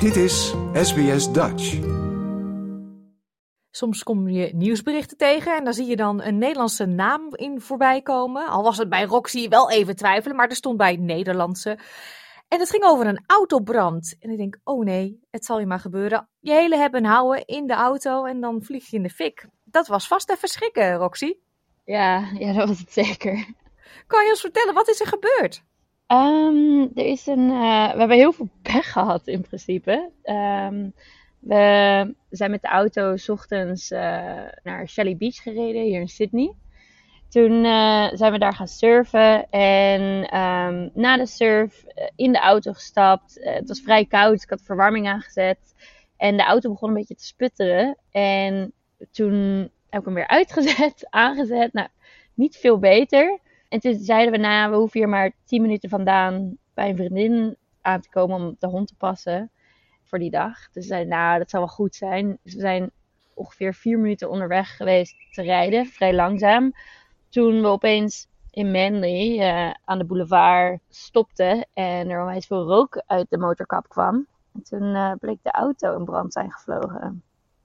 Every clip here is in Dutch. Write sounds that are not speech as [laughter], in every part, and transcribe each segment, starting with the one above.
Dit is SBS Dutch. Soms kom je nieuwsberichten tegen en dan zie je dan een Nederlandse naam in voorbij komen. Al was het bij Roxy wel even twijfelen, maar er stond bij Nederlandse. En het ging over een autobrand. En ik denk, oh nee, het zal je maar gebeuren. Je hele hebben houden in de auto en dan vlieg je in de fik. Dat was vast even schrikken, Roxy. Ja, ja, dat was het zeker. Kan je ons vertellen, wat is er gebeurd? Ehm, er is een, eh, we hebben heel veel pech gehad in principe. Ehm, we zijn met de auto s ochtends uh, naar Shelly Beach gereden, hier in Sydney. Toen uh, zijn we daar gaan surfen en um, na de surf in de auto gestapt. het was vrij koud, ik had verwarming aangezet. En de auto begon een beetje te sputteren. En toen heb ik hem weer [laughs] uitgezet, aangezet. Nou, niet veel beter. En toen zeiden we, nou, we hoeven hier maar 10 minuten vandaan bij een vriendin aan te komen om de hond te passen voor die dag. Dus zeiden, nou, dat zal wel goed zijn. Dus we zijn ongeveer vier minuten onderweg geweest te rijden, vrij langzaam. Toen we opeens in Manly uh, aan de boulevard stopten en er onwijs veel rook uit de motorkap kwam. En toen uh, bleek de auto in brand zijn gevlogen.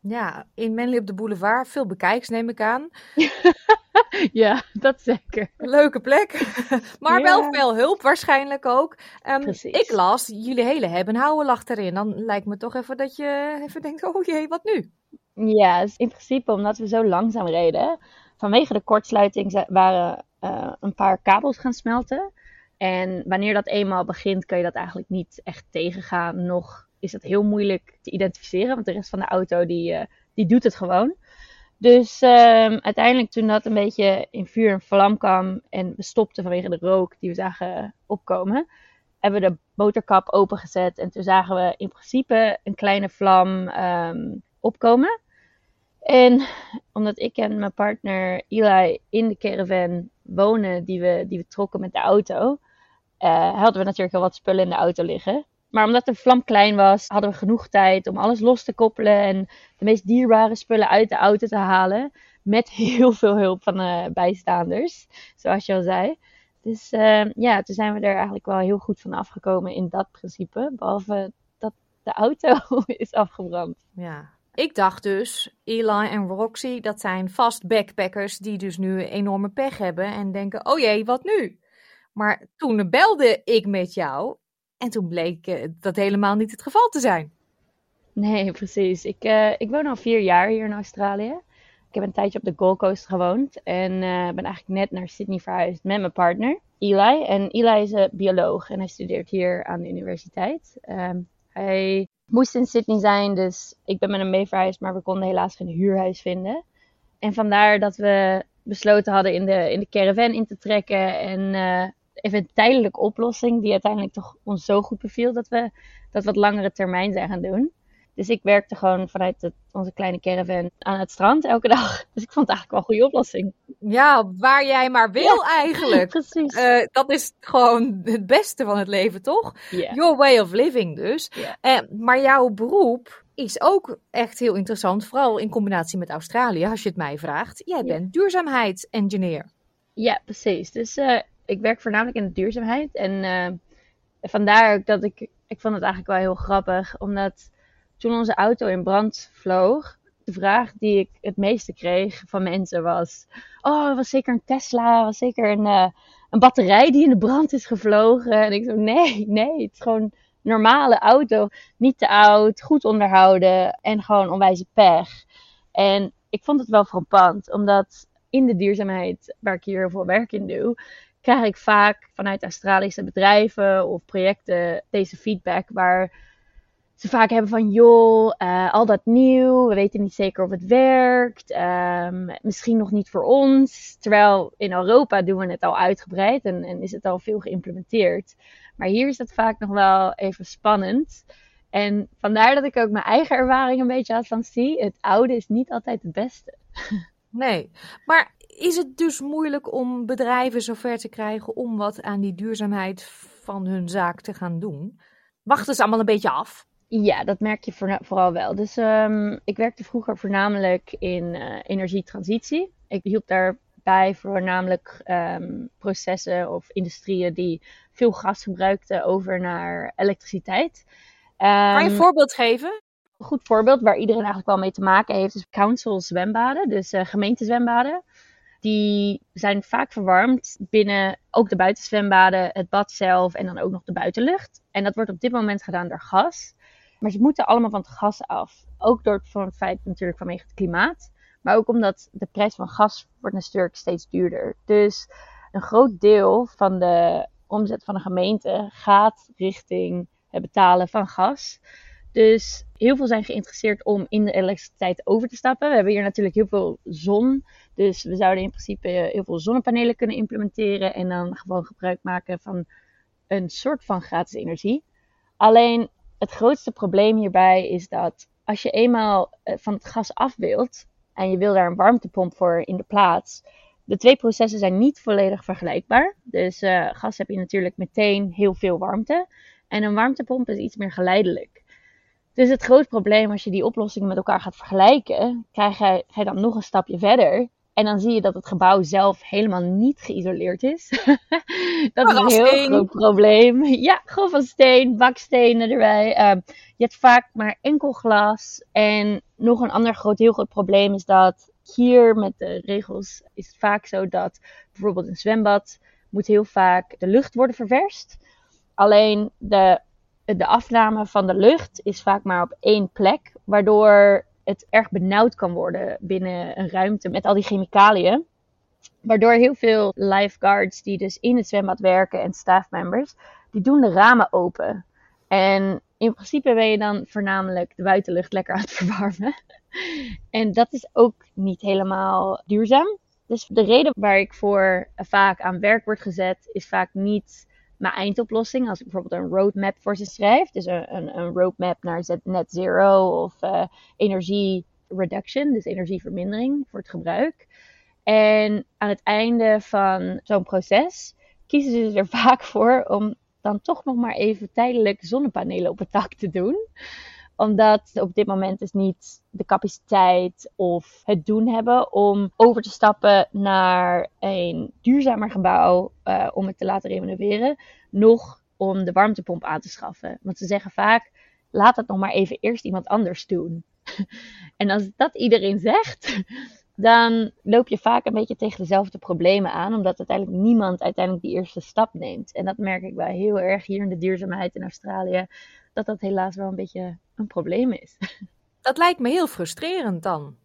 Ja, in Manly op de boulevard. Veel bekijks neem ik aan. [laughs] ja, dat zeker. Leuke plek. [laughs] maar wel veel hulp waarschijnlijk ook. Um, ik las, jullie hele hebben houden lag erin. Dan lijkt me toch even dat je even denkt, [laughs] oh jee, wat nu? Ja, in principe omdat we zo langzaam reden. Vanwege de kortsluiting waren uh, een paar kabels gaan smelten. En wanneer dat eenmaal begint, kan je dat eigenlijk niet echt tegengaan. Nog is het heel moeilijk te identificeren, want de rest van de auto die, uh, die doet het gewoon. Dus um, uiteindelijk toen dat een beetje in vuur en vlam kwam en we stopten vanwege de rook die we zagen opkomen, hebben we de motorkap opengezet en toen zagen we in principe een kleine vlam um, opkomen. En omdat ik en mijn partner Eli in de caravan wonen die we, die we trokken met de auto, uh, hadden we natuurlijk al wat spullen in de auto liggen. Maar omdat de vlam klein was, hadden we genoeg tijd om alles los te koppelen en de meest dierbare spullen uit de auto te halen. Met [laughs] heel veel hulp van de bijstaanders, zoals je al zei. Dus uh, ja, toen zijn we er eigenlijk wel heel goed van afgekomen in dat principe. Behalve dat de auto [laughs] is afgebrand. Ja, ik dacht dus, Eli en Roxy, dat zijn vast backpackers die dus nu enorme pech hebben en denken, oh jee, wat nu? Maar toen belde ik met jou en toen bleek uh, dat helemaal niet het geval te zijn. Nee, [laughs] precies. Ik, uh, ik woon al vier jaar hier in Australië. Ik heb een tijdje op de Gold Coast gewoond. En uh, ben eigenlijk net naar Sydney verhuisd met mijn partner, Eli. En Eli is een bioloog en hij studeert hier aan de universiteit. Um, hij moest in Sydney zijn, dus ik ben met hem mee verhuisd. Maar we konden helaas geen huurhuis vinden. En vandaar dat we besloten hadden in de, in de caravan in te trekken. En even een tijdelijke oplossing die uiteindelijk toch ons zo goed beviel dat we dat wat langere termijn zijn gaan doen. Dus ik werkte gewoon vanuit het, onze kleine caravan aan het strand elke dag. [laughs] Dus ik vond het eigenlijk wel een goede oplossing. Ja, waar jij maar wil ja, [laughs] eigenlijk. Precies. Uh, dat is gewoon het beste van het leven, toch? Yeah. Your way of living dus. Yeah. Uh, maar jouw beroep is ook echt heel interessant. Vooral in combinatie met Australië, als je het mij vraagt. Jij bent duurzaamheidsengineer. Ja, precies. Dus uh, ik werk voornamelijk in de duurzaamheid. En uh, vandaar dat ik, ik vond het eigenlijk wel heel grappig. Omdat toen onze auto in brand vloog, de vraag die ik het meeste kreeg van mensen was: Oh, het was zeker een Tesla, was zeker een, uh, een batterij die in de brand is gevlogen. En ik zo: Nee, nee, het is gewoon een normale auto. Niet te oud, goed onderhouden en gewoon onwijze pech. En ik vond het wel frappant, omdat in de duurzaamheid, waar ik hier heel veel werk in doe, krijg ik vaak vanuit Australische bedrijven of projecten deze feedback waar ze vaak hebben van joh, uh, al dat nieuw, we weten niet zeker of het werkt, um, misschien nog niet voor ons. Terwijl in Europa doen we het al uitgebreid en, en is het al veel geïmplementeerd. Maar hier is het vaak nog wel even spannend. En vandaar dat ik ook mijn eigen ervaring een beetje had van zie, het oude is niet altijd het beste. [laughs] Nee, maar is het dus moeilijk om bedrijven zover te krijgen om wat aan die duurzaamheid van hun zaak te gaan doen? Wachten ze allemaal een beetje af? Ja, dat merk je vooral wel. Dus um, ik werkte vroeger voornamelijk in uh, energietransitie. Ik hielp daarbij voornamelijk um, processen of industrieën die veel gas gebruikten over naar elektriciteit. Kan je een Ehm, voorbeeld geven? Een goed voorbeeld waar iedereen eigenlijk wel mee te maken heeft, is council zwembaden, dus uh, gemeentezwembaden. Die zijn vaak verwarmd binnen ook de buitenzwembaden, het bad zelf en dan ook nog de buitenlucht. En dat wordt op dit moment gedaan door gas. Maar ze moeten allemaal van het gas af. Ook door het feit natuurlijk vanwege het klimaat. Maar ook omdat de prijs van gas wordt natuurlijk steeds duurder. Dus een groot deel van de omzet van de gemeente gaat richting het betalen van gas. Dus heel veel zijn geïnteresseerd om in de elektriciteit over te stappen. We hebben hier natuurlijk heel veel zon. Dus we zouden in principe heel veel zonnepanelen kunnen implementeren. En dan gewoon gebruik maken van een soort van gratis energie. Alleen het grootste probleem hierbij is dat als je eenmaal eh, van het gas af wilt. En je wil daar een warmtepomp voor in de plaats. De twee processen zijn niet volledig vergelijkbaar. Dus uh, gas heb je natuurlijk meteen heel veel warmte. En een warmtepomp is iets meer geleidelijk. Dus het groot probleem als je die oplossingen met elkaar gaat vergelijken, krijg je, ga je dan nog een stapje verder. En dan zie je dat het gebouw zelf helemaal niet geïsoleerd is. [laughs] dat is een heel groot probleem. [laughs] Ja, gewoon van steen, bakstenen erbij. Ehm, je hebt vaak maar enkel glas. En nog een ander groot, heel groot probleem is dat hier met de regels is het vaak zo dat bijvoorbeeld een zwembad moet heel vaak de lucht worden ververst. Alleen de de afname van de lucht is vaak maar op één plek, waardoor het erg benauwd kan worden binnen een ruimte met al die chemicaliën. Waardoor heel veel lifeguards die dus in het zwembad werken en staffmembers, die doen de ramen open. En in principe ben je dan voornamelijk de buitenlucht lekker aan het [laughs] verwarmen. En dat is ook niet helemaal duurzaam. Dus de reden waar ik voor vaak aan werk word gezet, is vaak niet mijn eindoplossing. Als ik bijvoorbeeld een roadmap voor ze schrijf, dus een, een, een roadmap naar net zero of uh, energie reduction, dus energievermindering voor het gebruik. En aan het einde van zo'n proces kiezen ze er [laughs] vaak voor om dan toch nog maar even tijdelijk zonnepanelen op het dak te doen omdat op dit moment dus niet de capaciteit of het doen hebben om over te stappen naar een duurzamer gebouw uh, om het te laten renoveren, nog om de warmtepomp aan te schaffen. Want ze zeggen vaak, laat het nog maar even eerst iemand anders doen. [laughs] en als dat iedereen zegt, dan loop je vaak een beetje tegen dezelfde problemen aan, omdat uiteindelijk niemand uiteindelijk die eerste stap neemt. En dat merk ik wel heel erg hier in de duurzaamheid in Australië, dat dat helaas wel een beetje een probleem is. [laughs] Dat lijkt me heel frustrerend dan.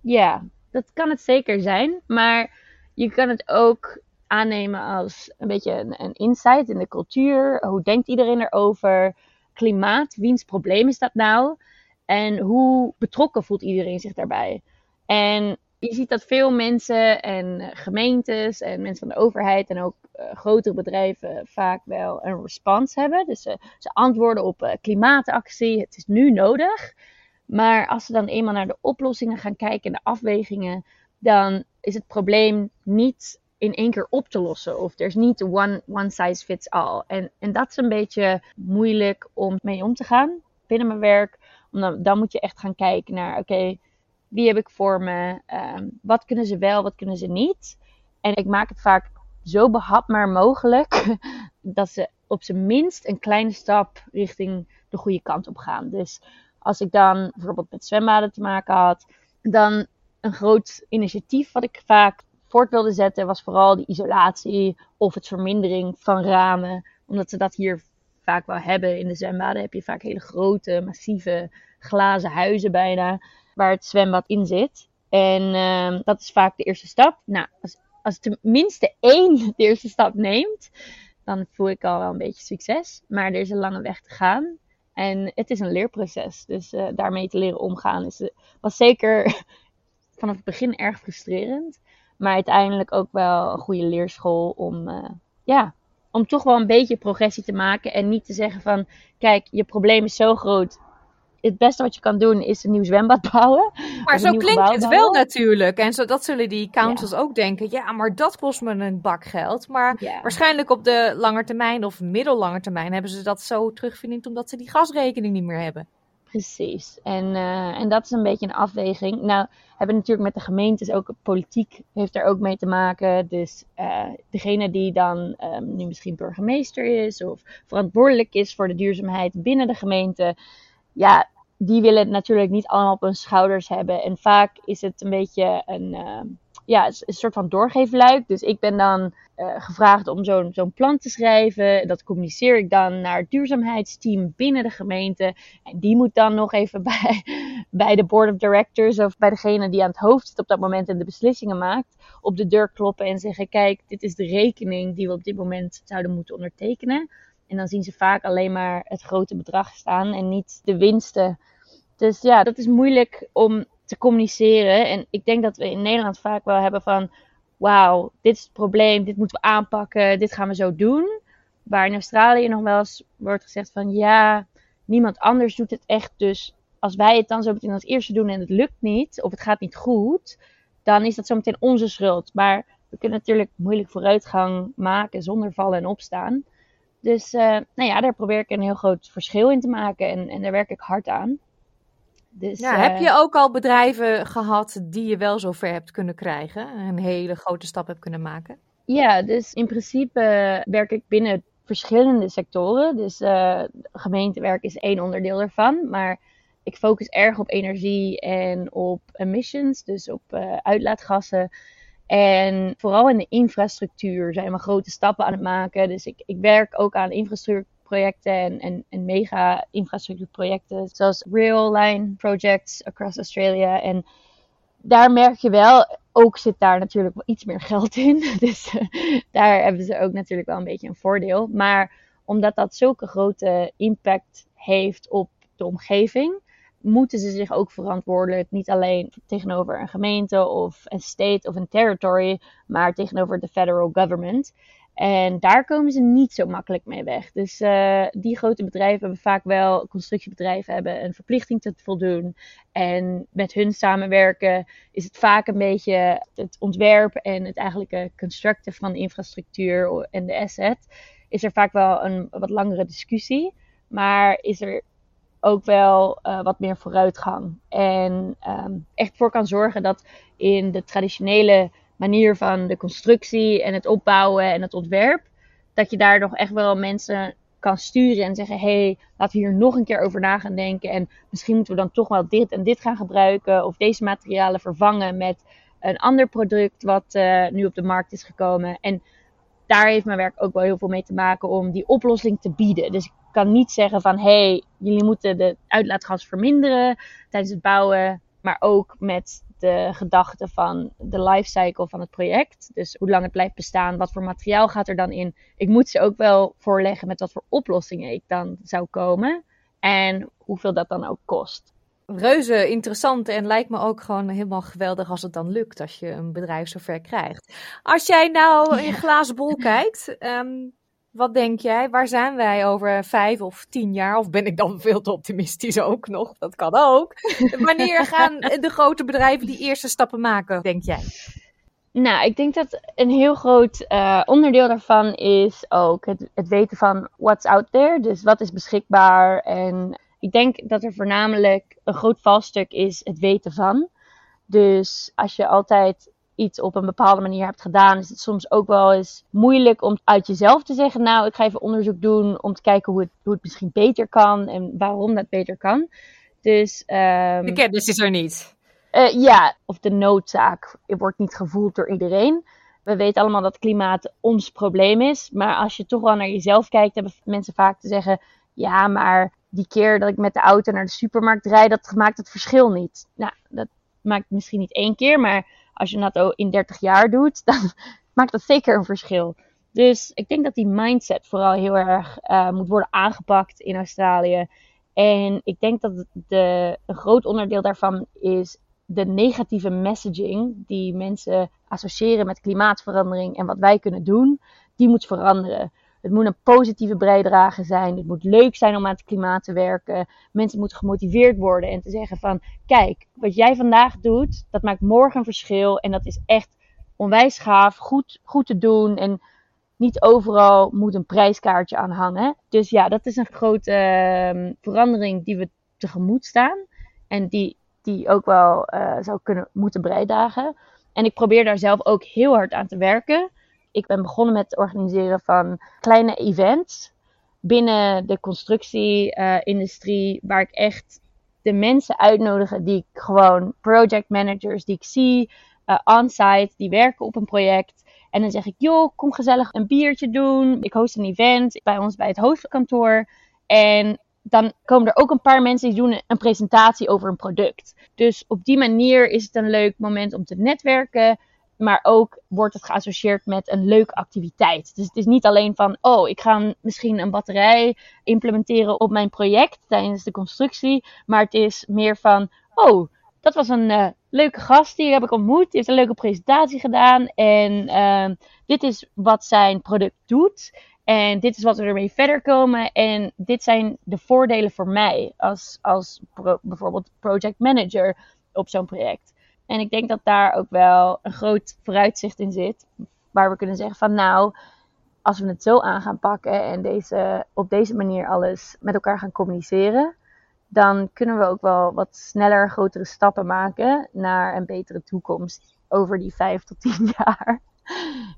Ja, dat kan het zeker zijn, maar je kan het ook aannemen als een beetje een, een insight in de cultuur. Hoe denkt iedereen erover? Klimaat, wiens probleem is dat nou? En hoe betrokken voelt iedereen zich daarbij? En je ziet dat veel mensen en gemeentes en mensen van de overheid en ook uh, grotere bedrijven vaak wel een response hebben. Dus uh, ze antwoorden op klimaatactie, het is nu nodig. Maar als ze dan eenmaal naar de oplossingen gaan kijken en de afwegingen, dan is het probleem niet in één keer op te lossen. Of er is niet one, one size fits all. En, en dat is een beetje moeilijk om mee om te gaan binnen mijn werk. Omdat dan moet je echt gaan kijken naar, oké, wie heb ik voor me? Um, wat kunnen ze wel, wat kunnen ze niet? En ik maak het vaak zo behapbaar mogelijk [laughs] dat ze op zijn minst een kleine stap richting de goede kant op gaan. Dus als ik dan bijvoorbeeld met zwembaden te maken had, dan een groot initiatief wat ik vaak voort wilde zetten was vooral die isolatie of het vermindering van ramen. Omdat ze dat hier vaak wel hebben in de zwembaden. Heb je vaak hele grote, massieve glazen huizen bijna waar het zwembad in zit. En uh, dat is vaak de eerste stap. Nou, als, als tenminste één [laughs] de eerste stap neemt, dan voel ik al wel een beetje succes. Maar er is een lange weg te gaan. En het is een leerproces. Dus uh, daarmee te leren omgaan is, was zeker [laughs] vanaf het begin erg frustrerend. Maar uiteindelijk ook wel een goede leerschool om, uh, ja, om toch wel een beetje progressie te maken. En niet te zeggen van, kijk, je probleem is zo groot het beste wat je kan doen is een nieuw zwembad [laughs] bouwen. Maar zo klinkt het wel natuurlijk. En zo, dat zullen die councils ja. ook denken. Ja, maar dat kost me een bak geld. Maar ja. waarschijnlijk op de lange termijn of middellange termijn hebben ze dat zo terugverdiend omdat ze die gasrekening niet meer hebben. Precies. En, uh, en dat is een beetje een afweging. Nou, hebben natuurlijk met de gemeentes ook politiek heeft er ook mee te maken. Dus uh, degene die dan um, nu misschien burgemeester is of verantwoordelijk is voor de duurzaamheid binnen de gemeente, ja, die willen het natuurlijk niet allemaal op hun schouders hebben. En vaak is het een beetje een, uh, ja, een soort van doorgeefluik. Dus ik ben dan uh, gevraagd om zo'n zo'n plan te schrijven. Dat communiceer ik dan naar het duurzaamheidsteam binnen de gemeente. En die moet dan nog even [laughs] bij, bij de board of directors of bij degene die aan het hoofd zit op dat moment en de beslissingen maakt, op de deur kloppen en zeggen: Kijk, dit is de rekening die we op dit moment zouden moeten ondertekenen. En dan zien ze vaak alleen maar het grote bedrag staan en niet de winsten. Dus ja, dat is moeilijk om te communiceren. En ik denk dat we in Nederland vaak wel hebben van wauw, dit is het probleem, dit moeten we aanpakken, dit gaan we zo doen. Waar in Australië nog wel eens wordt gezegd van ja, niemand anders doet het echt. Dus als wij het dan zo meteen als eerste doen en het lukt niet, of het gaat niet goed, dan is dat zo meteen onze schuld. Maar we kunnen natuurlijk moeilijk vooruitgang maken zonder vallen en opstaan. Dus uh, nou ja, daar probeer ik een heel groot verschil in te maken en, en daar werk ik hard aan. Dus, ja, heb je ook al bedrijven gehad die je wel zover hebt kunnen krijgen? Een hele grote stap hebt kunnen maken? Ja, dus in principe werk ik binnen verschillende sectoren. Dus uh, gemeentewerk is één onderdeel ervan. Maar ik focus erg op energie en op emissions, dus op uitlaatgassen. En vooral in de infrastructuur zijn we grote stappen aan het maken. Dus ik, ik werk ook aan infrastructuur projecten en, en, mega infrastructuurprojecten, zoals rail line projects across Australia. En daar merk je wel, ook zit daar natuurlijk wel iets meer geld in. [laughs] Dus uh, daar hebben ze ook natuurlijk wel een beetje een voordeel. Maar omdat dat zulke grote impact heeft op de omgeving, moeten ze zich ook verantwoordelijk, niet alleen tegenover een gemeente of een state of een territory, maar tegenover de federal government. En daar komen ze niet zo makkelijk mee weg. Dus uh, die grote bedrijven hebben vaak wel, constructiebedrijven hebben een verplichting te voldoen. En met hun samenwerken is het vaak een beetje het ontwerp en het eigenlijke constructen van de infrastructuur en de asset. Is er vaak wel een wat langere discussie. Maar is er ook wel uh, wat meer vooruitgang. En um, echt voor kan zorgen dat in de traditionele manier van de constructie en het opbouwen en het ontwerp, dat je daar nog echt wel mensen kan sturen en zeggen: hey, laten we hier nog een keer over na gaan denken. En misschien moeten we dan toch wel dit en dit gaan gebruiken. Of deze materialen vervangen met een ander product wat uh, nu op de markt is gekomen. En daar heeft mijn werk ook wel heel veel mee te maken om die oplossing te bieden. Dus ik kan niet zeggen van hey, jullie moeten de uitlaatgas verminderen tijdens het bouwen. Maar ook met de gedachte van de lifecycle van het project. Dus hoe lang het blijft bestaan, wat voor materiaal gaat er dan in. Ik moet ze ook wel voorleggen met wat voor oplossingen ik dan zou komen. En hoeveel dat dan ook kost. Reuze interessant en lijkt me ook gewoon helemaal geweldig als het dan lukt, als je een bedrijf zover krijgt. Als jij nou in glazen bol kijkt, um, wat denk jij? Waar zijn wij over vijf of tien jaar? Of ben ik dan veel te optimistisch ook nog? Dat kan ook. [laughs] Wanneer gaan de grote bedrijven die eerste stappen maken, denk jij? Nou, ik denk dat een heel groot uh, onderdeel daarvan is ook het, het, weten van what's out there. Dus wat is beschikbaar. En ik denk dat er voornamelijk een groot valstuk is het weten van. Dus als je altijd iets op een bepaalde manier hebt gedaan, is het soms ook wel eens moeilijk om uit jezelf te zeggen: Nou, ik ga even onderzoek doen om te kijken hoe het, hoe het misschien beter kan en waarom dat beter kan. Dus, um, de kennis is er niet. Uh, ja, of de noodzaak wordt niet gevoeld door iedereen. We weten allemaal dat klimaat ons probleem is. Maar als je toch wel naar jezelf kijkt, hebben mensen vaak te zeggen: Ja, maar die keer dat ik met de auto naar de supermarkt rijd, dat maakt het verschil niet. Nou, dat maakt misschien niet één keer, maar als je dat in 30 jaar doet, [laughs] dan maakt dat zeker een verschil. Dus ik denk dat die mindset vooral heel erg uh, moet worden aangepakt in Australië. En ik denk dat de, een groot onderdeel daarvan is de negatieve messaging die mensen associëren met klimaatverandering en wat wij kunnen doen, die moet veranderen. Het moet een positieve bijdrage zijn. Het moet leuk zijn om aan het klimaat te werken. Mensen moeten gemotiveerd worden en te zeggen van... Kijk, wat jij vandaag doet, dat maakt morgen een verschil. En dat is echt onwijs gaaf, goed, goed te doen. En niet overal moet een prijskaartje aan hangen. Dus ja, dat is een grote uh, verandering die we tegemoet staan. En die, die ook wel uh, zou kunnen moeten bijdragen. En ik probeer daar zelf ook heel hard aan te werken. Ik ben begonnen met het organiseren van kleine events binnen de constructie-industrie, uh, waar ik echt de mensen uitnodigen die ik gewoon, project managers die ik zie, uh, on-site, die werken op een project. En dan zeg ik, joh, kom gezellig een biertje doen. Ik host een event bij ons bij het hoofdkantoor. En dan komen er ook een paar mensen die doen een presentatie over een product. Dus op die manier is het een leuk moment om te netwerken. Maar ook wordt het geassocieerd met een leuke activiteit. Dus het is niet alleen van, oh, ik ga misschien een batterij implementeren op mijn project tijdens de constructie. Maar het is meer van, oh, dat was een uh, leuke gast, die heb ik ontmoet. Die heeft een leuke presentatie gedaan. En uh, dit is wat zijn product doet. En dit is wat we ermee verder komen. En dit zijn de voordelen voor mij als, als bijvoorbeeld project manager op zo'n project. En ik denk dat daar ook wel een groot vooruitzicht in zit. Waar we kunnen zeggen van nou, als we het zo aan gaan pakken en deze, op deze manier alles met elkaar gaan communiceren, dan kunnen we ook wel wat sneller grotere stappen maken naar een betere toekomst over die vijf tot tien [laughs] jaar.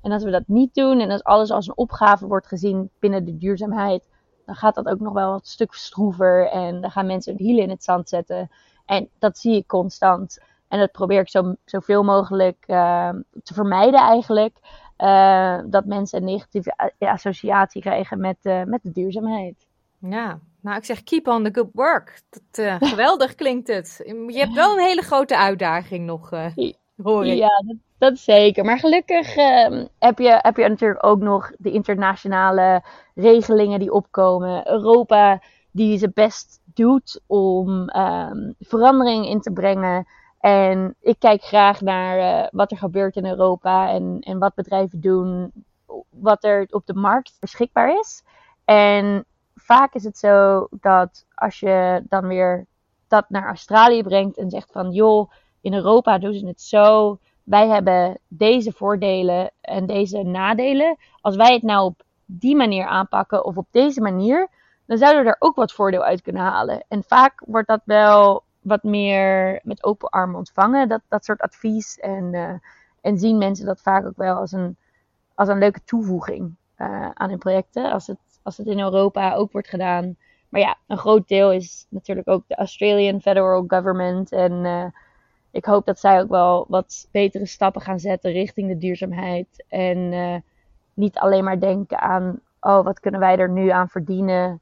En als we dat niet doen en als alles als een opgave wordt gezien binnen de duurzaamheid, dan gaat dat ook nog wel wat stuk stroever en dan gaan mensen hun hielen in het zand zetten. En dat zie ik constant. En dat probeer ik zo, zoveel mogelijk uh, te vermijden eigenlijk. Uh, dat mensen een negatieve associatie krijgen met, uh, met de duurzaamheid. Ja, nou ik zeg keep on the good work. Dat, [laughs] geweldig klinkt het. Je hebt wel een hele grote uitdaging nog, hoor ik. Ja, dat, dat zeker. Maar gelukkig uh, heb, je, heb je natuurlijk ook nog de internationale regelingen die opkomen. Europa die zijn best doet om um, verandering in te brengen. En ik kijk graag naar uh, wat er gebeurt in Europa en, en wat bedrijven doen, wat er op de markt beschikbaar is. En vaak is het zo dat als je dan weer dat naar Australië brengt en zegt van joh, in Europa doen ze het zo. Wij hebben deze voordelen en deze nadelen. Als wij het nou op die manier aanpakken of op deze manier, dan zouden we er ook wat voordeel uit kunnen halen. En vaak wordt dat wel wat meer met open armen ontvangen, dat, dat soort advies. En, uh, en zien mensen dat vaak ook wel als een, als een leuke toevoeging uh, aan hun projecten. Als het, als het in Europa ook wordt gedaan. Maar ja, een groot deel is natuurlijk ook de Australian Federal Government. En uh, ik hoop dat zij ook wel wat betere stappen gaan zetten richting de duurzaamheid. En niet alleen maar denken aan, oh, wat kunnen wij er nu aan verdienen?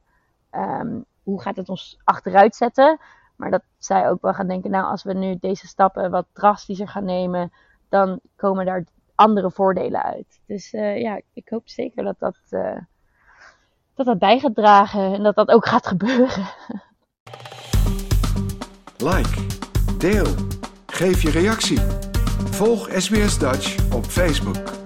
Um, hoe gaat het ons achteruit zetten? Maar dat zij ook wel gaan denken, nou, als we nu deze stappen wat drastischer gaan nemen, dan komen daar andere voordelen uit. Dus uh, ja, ik hoop zeker dat dat, uh, dat dat bij gaat dragen en dat dat ook gaat gebeuren. Like, deel, geef je reactie. Volg SBS Dutch op Facebook.